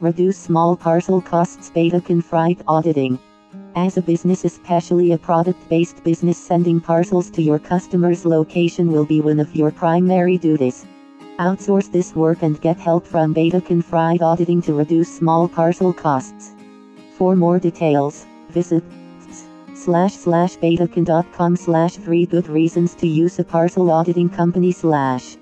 Reduce small parcel costs Betachon Freight Auditing. As a business, especially a product based business, sending parcels to your customer's location will be one of your primary duties. Outsource this work and get help from Betachon Freight Auditing to reduce small parcel costs. For more details, visit slash slash betachon.com slash three good reasons to use a parcel auditing company slash.